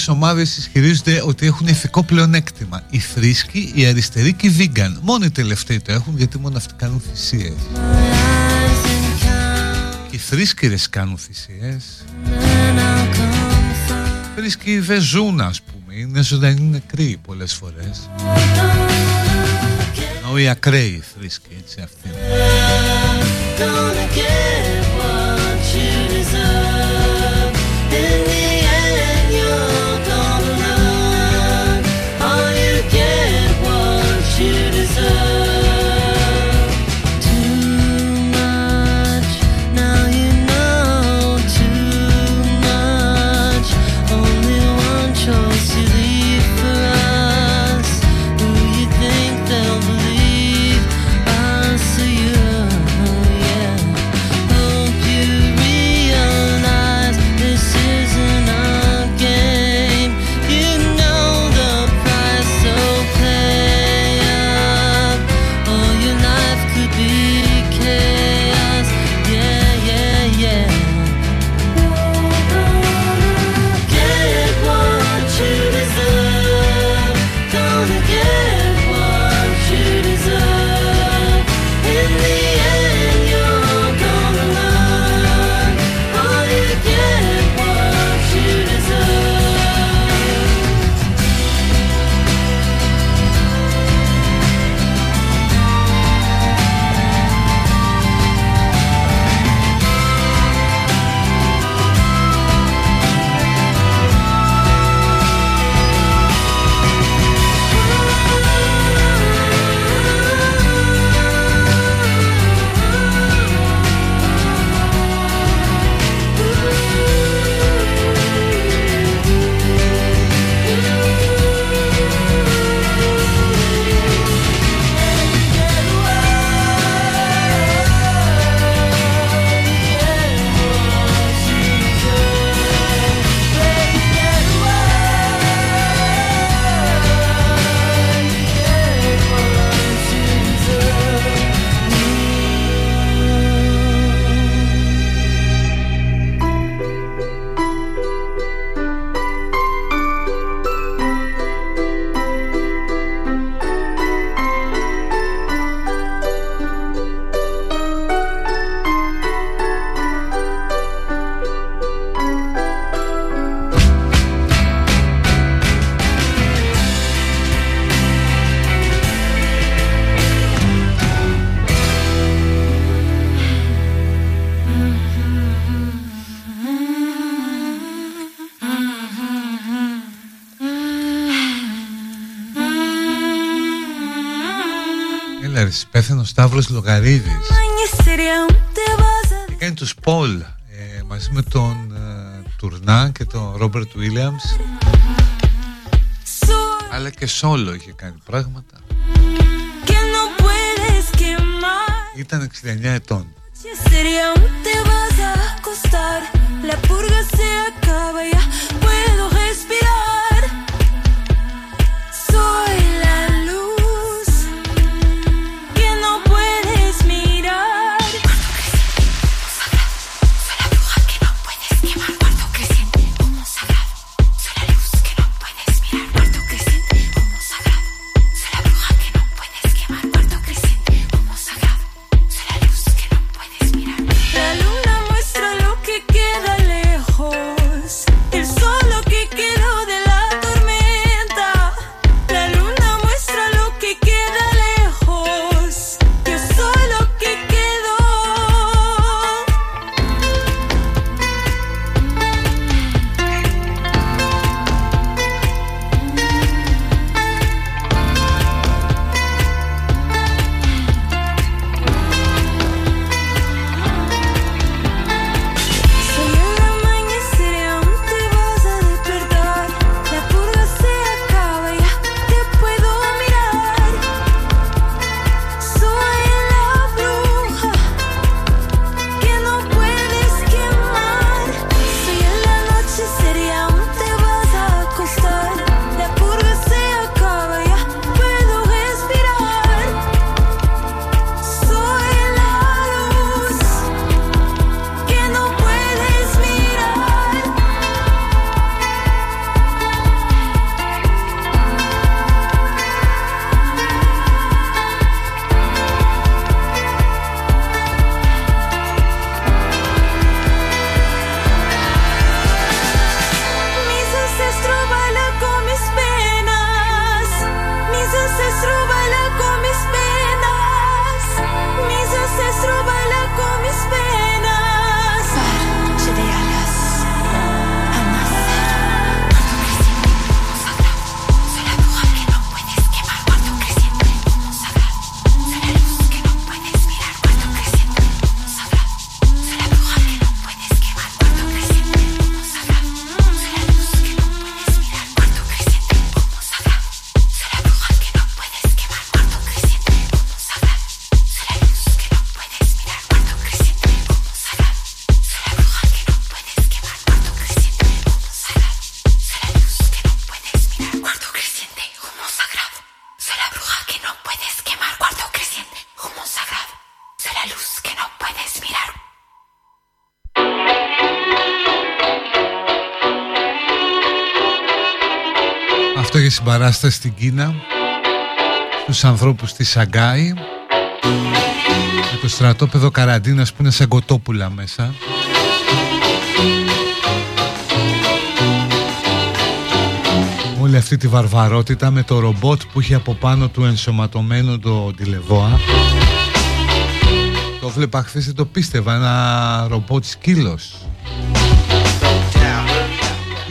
ομάδες ισχυρίζονται ότι έχουν ηθικό πλεονέκτημα. Οι θρήσκοι, οι αριστεροί και οι βίγκαν. Μόνο οι τελευταίοι το έχουν γιατί μόνο αυτοί κάνουν θυσίες. Οι θρήσκυρες κάνουν θυσίες. Οι θρήσκοι δεν ζουν ας πούμε, είναι ζωντανοί νεκροί πολλές φορές. Ενώ οι ακραίοι θρήσκοι, έτσι αυτοί. ήταν ο Σταύρος Λογαρίδης. Και κάνει τους Πολ ε, μαζί με τον ε, Τουρνά και τον Ρόμπερτ Βίλιαμς. Αλλά και σόλο είχε κάνει πράγματα. Ήταν 69 ετών. Soy συμπαράσταση στην Κίνα στους ανθρώπους της Σαγκάη με το στρατόπεδο καραντίνας που είναι σαν κοτόπουλα μέσα. Με όλη αυτή τη βαρβαρότητα με το ρομπότ που είχε από πάνω του ενσωματωμένο το τηλεβόα το βλέπα χθες δεν το πίστευα ένα ρομπότ σκύλος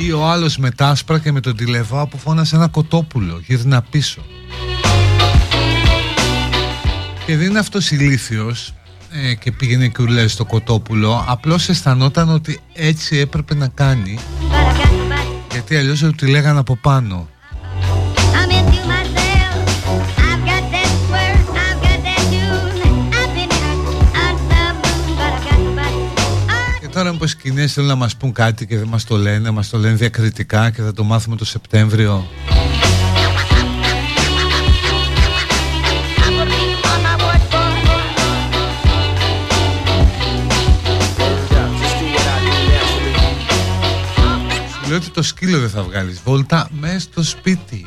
ή ο άλλος με τα άσπρα και με τον τηλεβόα που φώνασε ένα κοτόπουλο γύρνα πίσω. Και δεν είναι αυτός ηλίθιος ε, και πήγαινε και ουλέ στο κοτόπουλο απλώς αισθανόταν ότι έτσι έπρεπε να κάνει. Γιατί αλλιώς δεν του τη λέγανε από πάνω nobody. Και τώρα μήπως οι Κινέζοι θέλουν να μας πούν κάτι και δεν μας το λένε, μας το λένε διακριτικά και θα το μάθουμε το Σεπτέμβριο. I'm gonna be on my word for Σου λέω ότι το σκύλο δεν θα βγάλεις βόλτα μέσα στο σπίτι.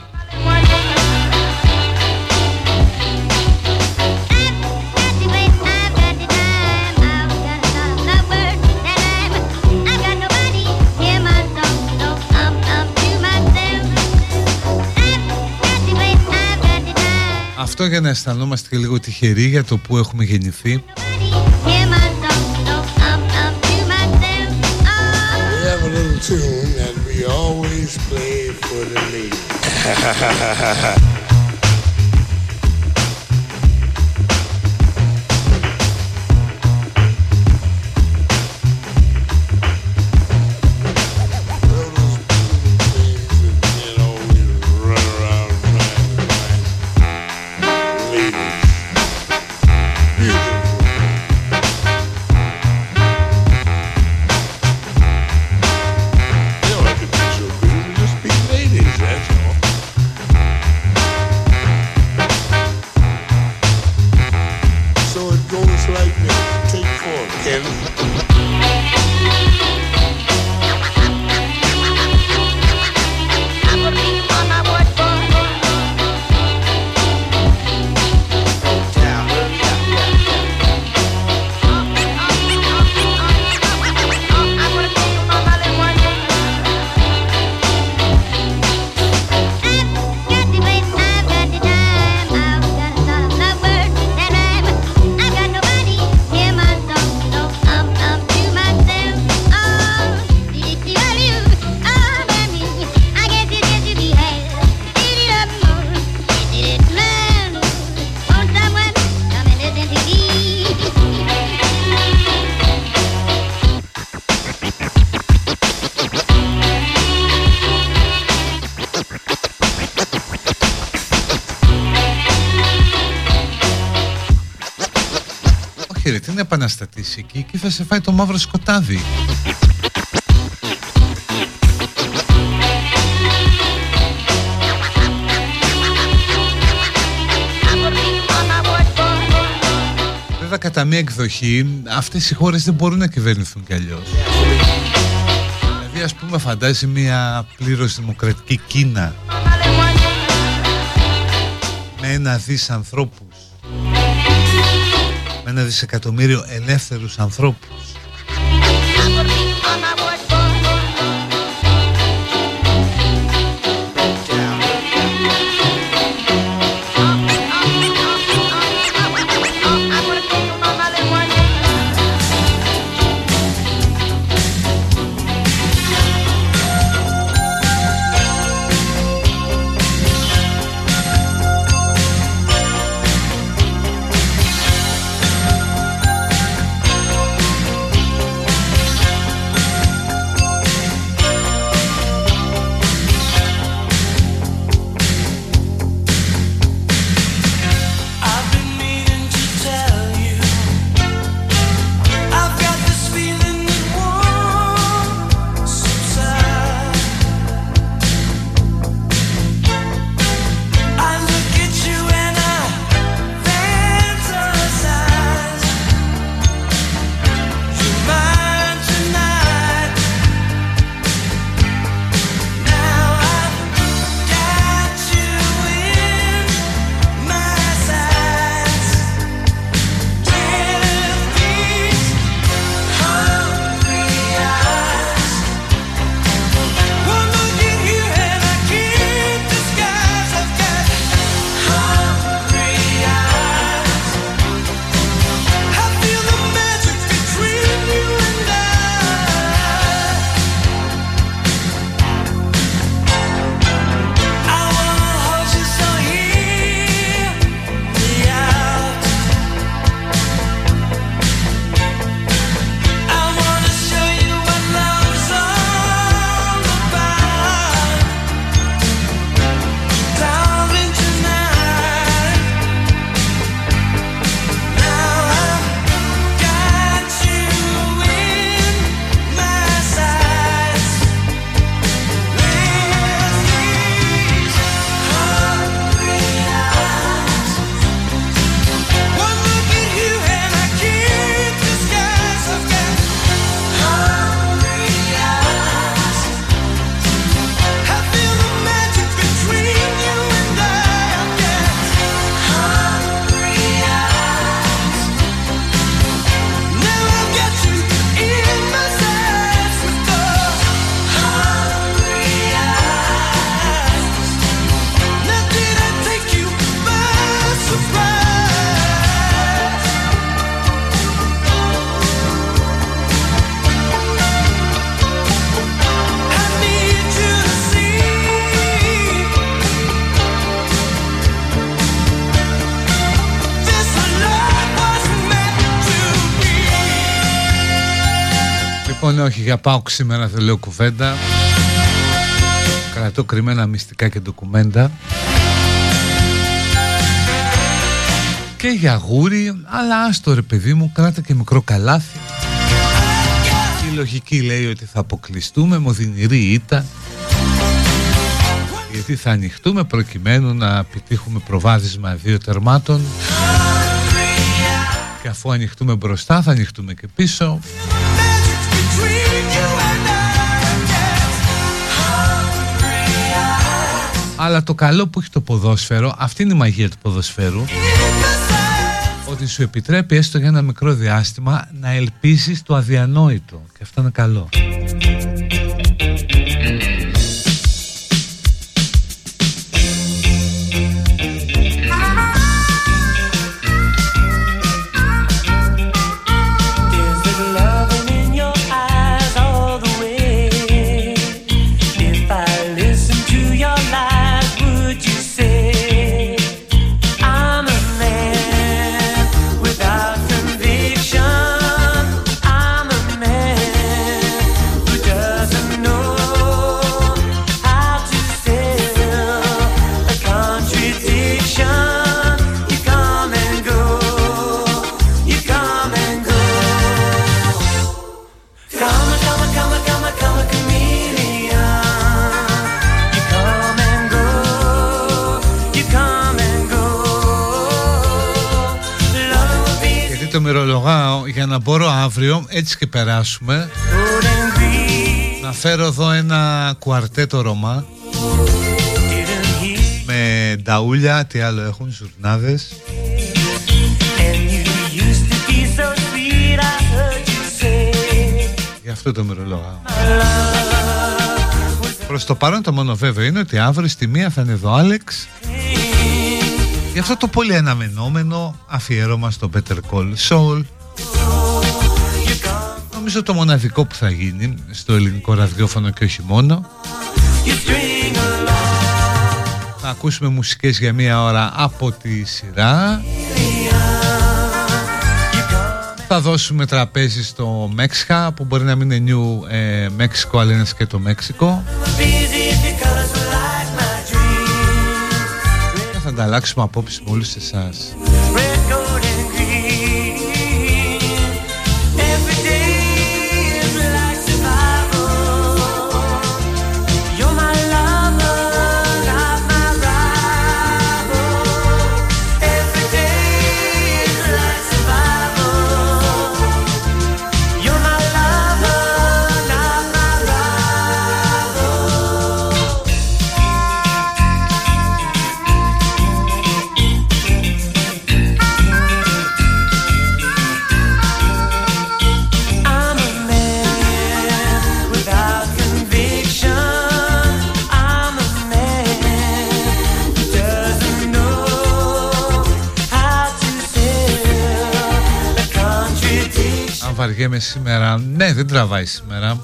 Αυτό για να αισθανόμαστε και λίγο τυχεροί για το που έχουμε γεννηθεί. We have a little tune that we always play for the ladies. επαναστατήσει εκεί, εκεί θα σε φάει το μαύρο σκοτάδι. Βέβαια κατά μία εκδοχή αυτές οι χώρες δεν μπορούν να κυβερνηθούν κι αλλιώς. Δηλαδή ας πούμε φαντάζει μια πλήρως δημοκρατική Κίνα με ένα δις ανθρώπους με ένα δισεκατομμύριο ελεύθερους ανθρώπους για πάω σήμερα δεν λέω κουβέντα. Κρατώ κρυμμένα μυστικά και ντοκουμέντα. Και για γούρι Αλλά άστο ρε παιδί μου Κράτα και μικρό καλάθι. Η λογική λέει ότι θα αποκλειστούμε Με οδυνηρή ήττα. Γιατί θα ανοιχτούμε Προκειμένου να επιτύχουμε προβάδισμα δύο τερμάτων. Και αφού ανοιχτούμε μπροστά Θα ανοιχτούμε και πίσω Αλλά το καλό που έχει το ποδόσφαιρο, αυτή είναι η μαγεία του ποδοσφαίρου, ότι σου επιτρέπει έστω για ένα μικρό διάστημα να ελπίσεις το αδιανόητο. Και αυτό είναι καλό. Αύριο, έτσι και περάσουμε, good and green. να φέρω εδώ ένα κουαρτέτο Ρωμά Didn't hear με νταούλια, τι άλλο έχουν, ζουρνάδες and you used to be so sweet. I heard you say. Γι' αυτό το μυρολογάω. Προς το παρόν το μόνο βέβαιο είναι ότι αύριο στη μία θα είναι εδώ ο Άλεξ Γι' αυτό το πολύ αναμενόμενο αφιέρωμα στο Better Call Saul Νομίζω το μοναδικό που θα γίνει στο ελληνικό ραδιόφωνο και όχι μόνο You string along. Θα ακούσουμε μουσικές για μία ώρα από τη σειρά Θα δώσουμε τραπέζι στο Μέξικα που μπορεί να μην είναι νιου ε, Μέξικο αλλά είναι και το Μέξικο Busy because you like my dreams. και θα ανταλλάξουμε απόψεις με όλους εσάς βαριέμαι σήμερα, ναι δεν τραβάει σήμερα.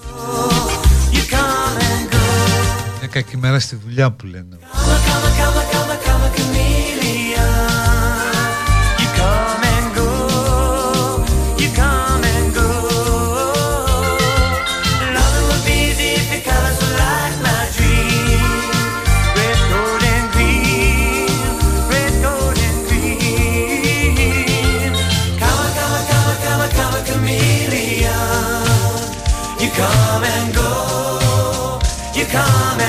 You come and go, Είναι κακή μέρα στη δουλειά που λένε come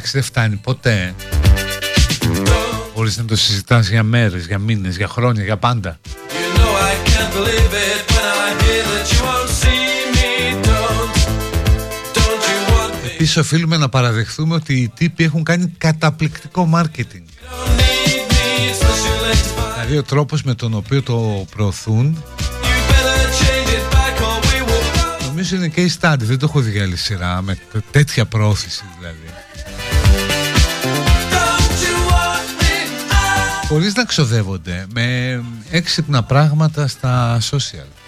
εντάξει, δεν φτάνει ποτέ. Μπορείς να το συζητάς για μέρες, για μήνες, για χρόνια, για πάντα. You know I can't believe it when I hear that you won't see me. Don't, don't you want me? Επίσης οφείλουμε να παραδεχθούμε ότι οι τύποι έχουν κάνει καταπληκτικό marketing. Don't need me, especially late to find. Δηλαδή ο τρόπος με τον οποίο το προωθούν You better change it back or we will. νομίζω είναι case study, δεν το έχω δει για άλλη σειρά με τ- τέτοια πρόωθηση Χωρίς να ξοδεύονται με έξυπνα πράγματα στα social.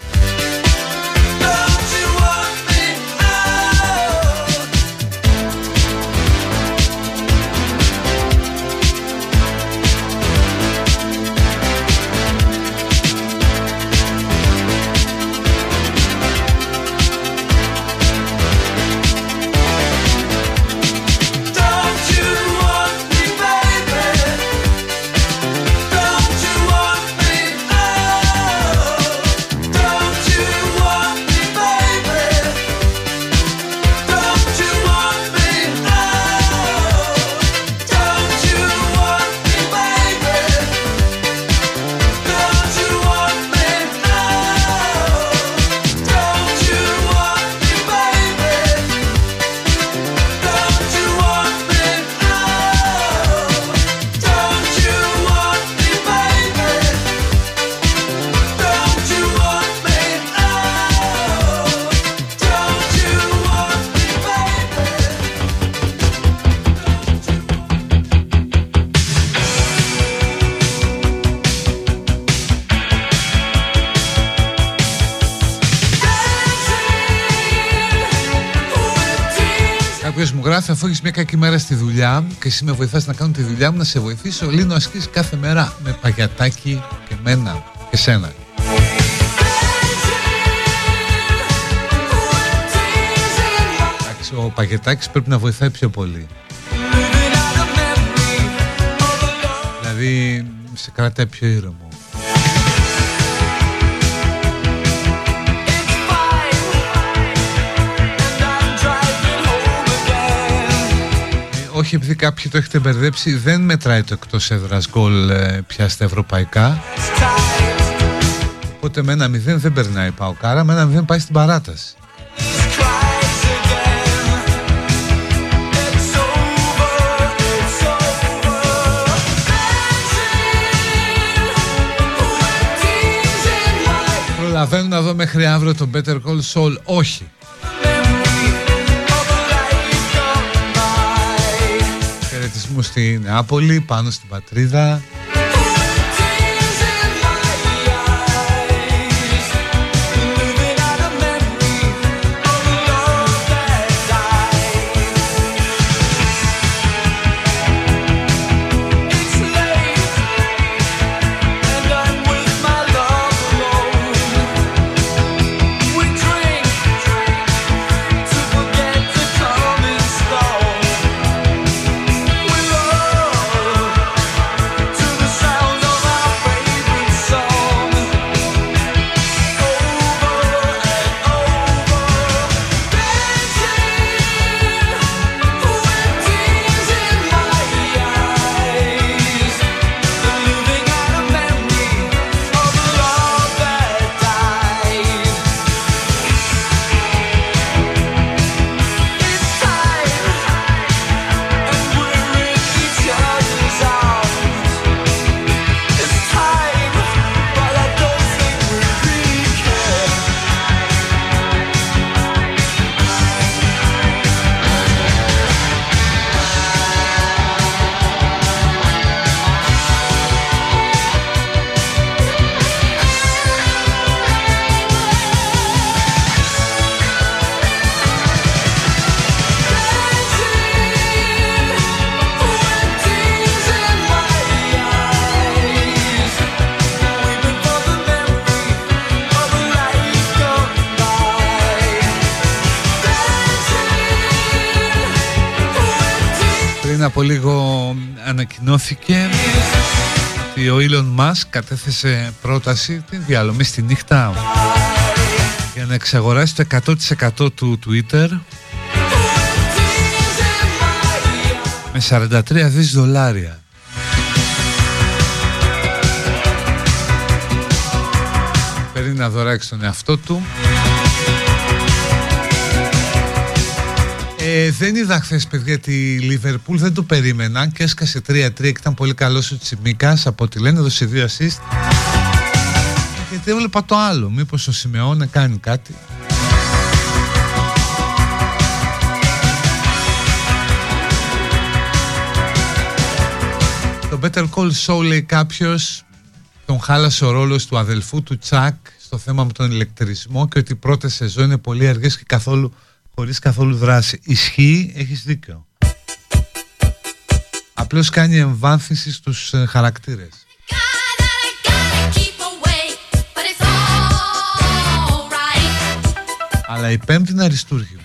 Μου γράφει αφού έχεις μια κακή μέρα στη δουλειά και εσύ με βοηθάς να κάνω τη δουλειά μου να σε βοηθήσω. Λύνω ασκήσει κάθε μέρα με παγιατάκι και μένα και σένα. Εντάξει, ο παγετάκης πρέπει να βοηθάει πιο πολύ. Δηλαδή σε κρατάει πιο ήρεμο. Ε, Όχι επειδή κάποιοι το έχετε μπερδέψει, δεν μετράει το εκτός έδρας γκολ ε, πια στα ευρωπαϊκά. Οπότε με ένα μηδέν δεν περνάει η Παοκάρα, με ένα μηδέν πάει στην παράταση. Προλαβαίνω να δω μέχρι αύριο το Better Call Saul. Όχι. Χαιρετισμού στη Νεάπολη, πάνω στην πατρίδα. Ανακοινώθηκε ότι ο Elon Musk κατέθεσε πρόταση την διαλομή στη νύχτα για να εξαγοράσει το 100% του Twitter με 43 δις δολάρια. Παίρνει να δωράξει τον εαυτό του. Ε, δεν είδα χθες παιδιά τη Λίβερπουλ, δεν το περίμενα και έσκασε 3-3 και ήταν πολύ καλός ο Τσιμίκας από ό,τι λένε, έδωσε δύο assist. Γιατί έβλεπα το άλλο, μήπως ο Σιμεώνε κάνει κάτι. Το Better Call Saul λέει κάποιος τον χάλασε ο ρόλος του αδελφού του Τσακ στο θέμα με τον ηλεκτρισμό και ότι οι πρώτες σεζόν είναι πολύ αργές και καθόλου, χωρίς καθόλου δράση. Ισχύει, έχεις δίκιο. Απλώς κάνει εμβάνθηση στους ε, χαρακτήρες. Αλλά η πέμπτη είναι αριστούργημα.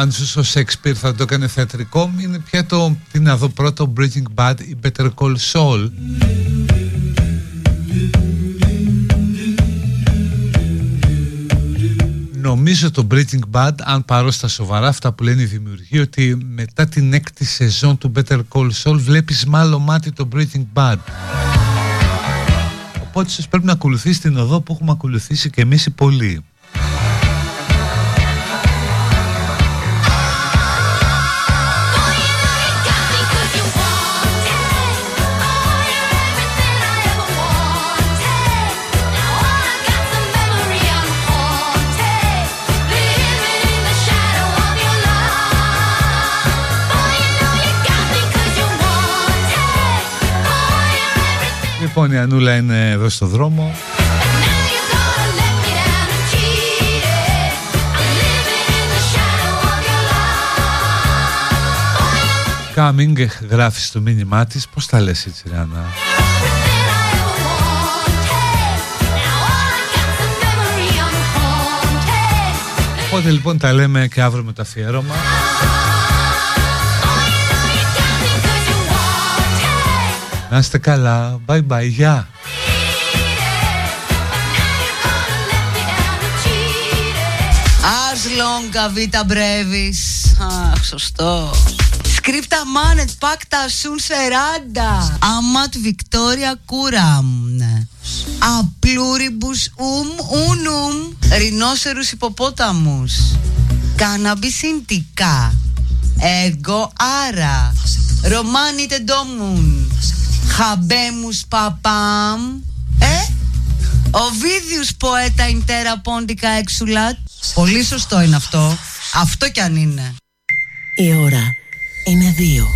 Αν ζούσε ο Σέξπιρ θα το έκανε θεατρικό είναι πια το τι να δω πρώτο Breaking Bad ή Better Call Saul Νομίζω το Breaking Bad, αν πάρω στα σοβαρά αυτά που λένε οι δημιουργοί, ότι μετά την έκτη σεζόν του Better Call Saul βλέπεις μάλλον μάτι το Breaking Bad. Οπότε ίσως πρέπει να ακολουθήσει την οδό που έχουμε ακολουθήσει και εμείς οι πολλοί. Λοιπόν, η Ανούλα είναι εδώ στο δρόμο. Coming γράφεις στο μήνυμά της Πώς τα λες έτσι Ριάννα; Οπότε λοιπόν τα λέμε και αύριο με το αφιέρωμα Να είστε καλά Bye bye Γεια Ars longa vita brevis. Αχ, σωστό. Σκρίπτα μάνετ, πάκτα σουν σεράντα. Αματ Βικτόρια κούραμ. Απλούριμπους ουμ ούνουμ. Ρινόσερους υποπόταμους. Καναμπισιντικά. Εγώ άρα. Ρωμάνι τεντόμουν. Χαμπέμους παπάμ. Ε, Οβίδιους ποέτα ιντέρα πόντικα έξουλατ. Πολύ σωστό είναι αυτό. Αυτό κι αν είναι. Η ώρα είναι δύο.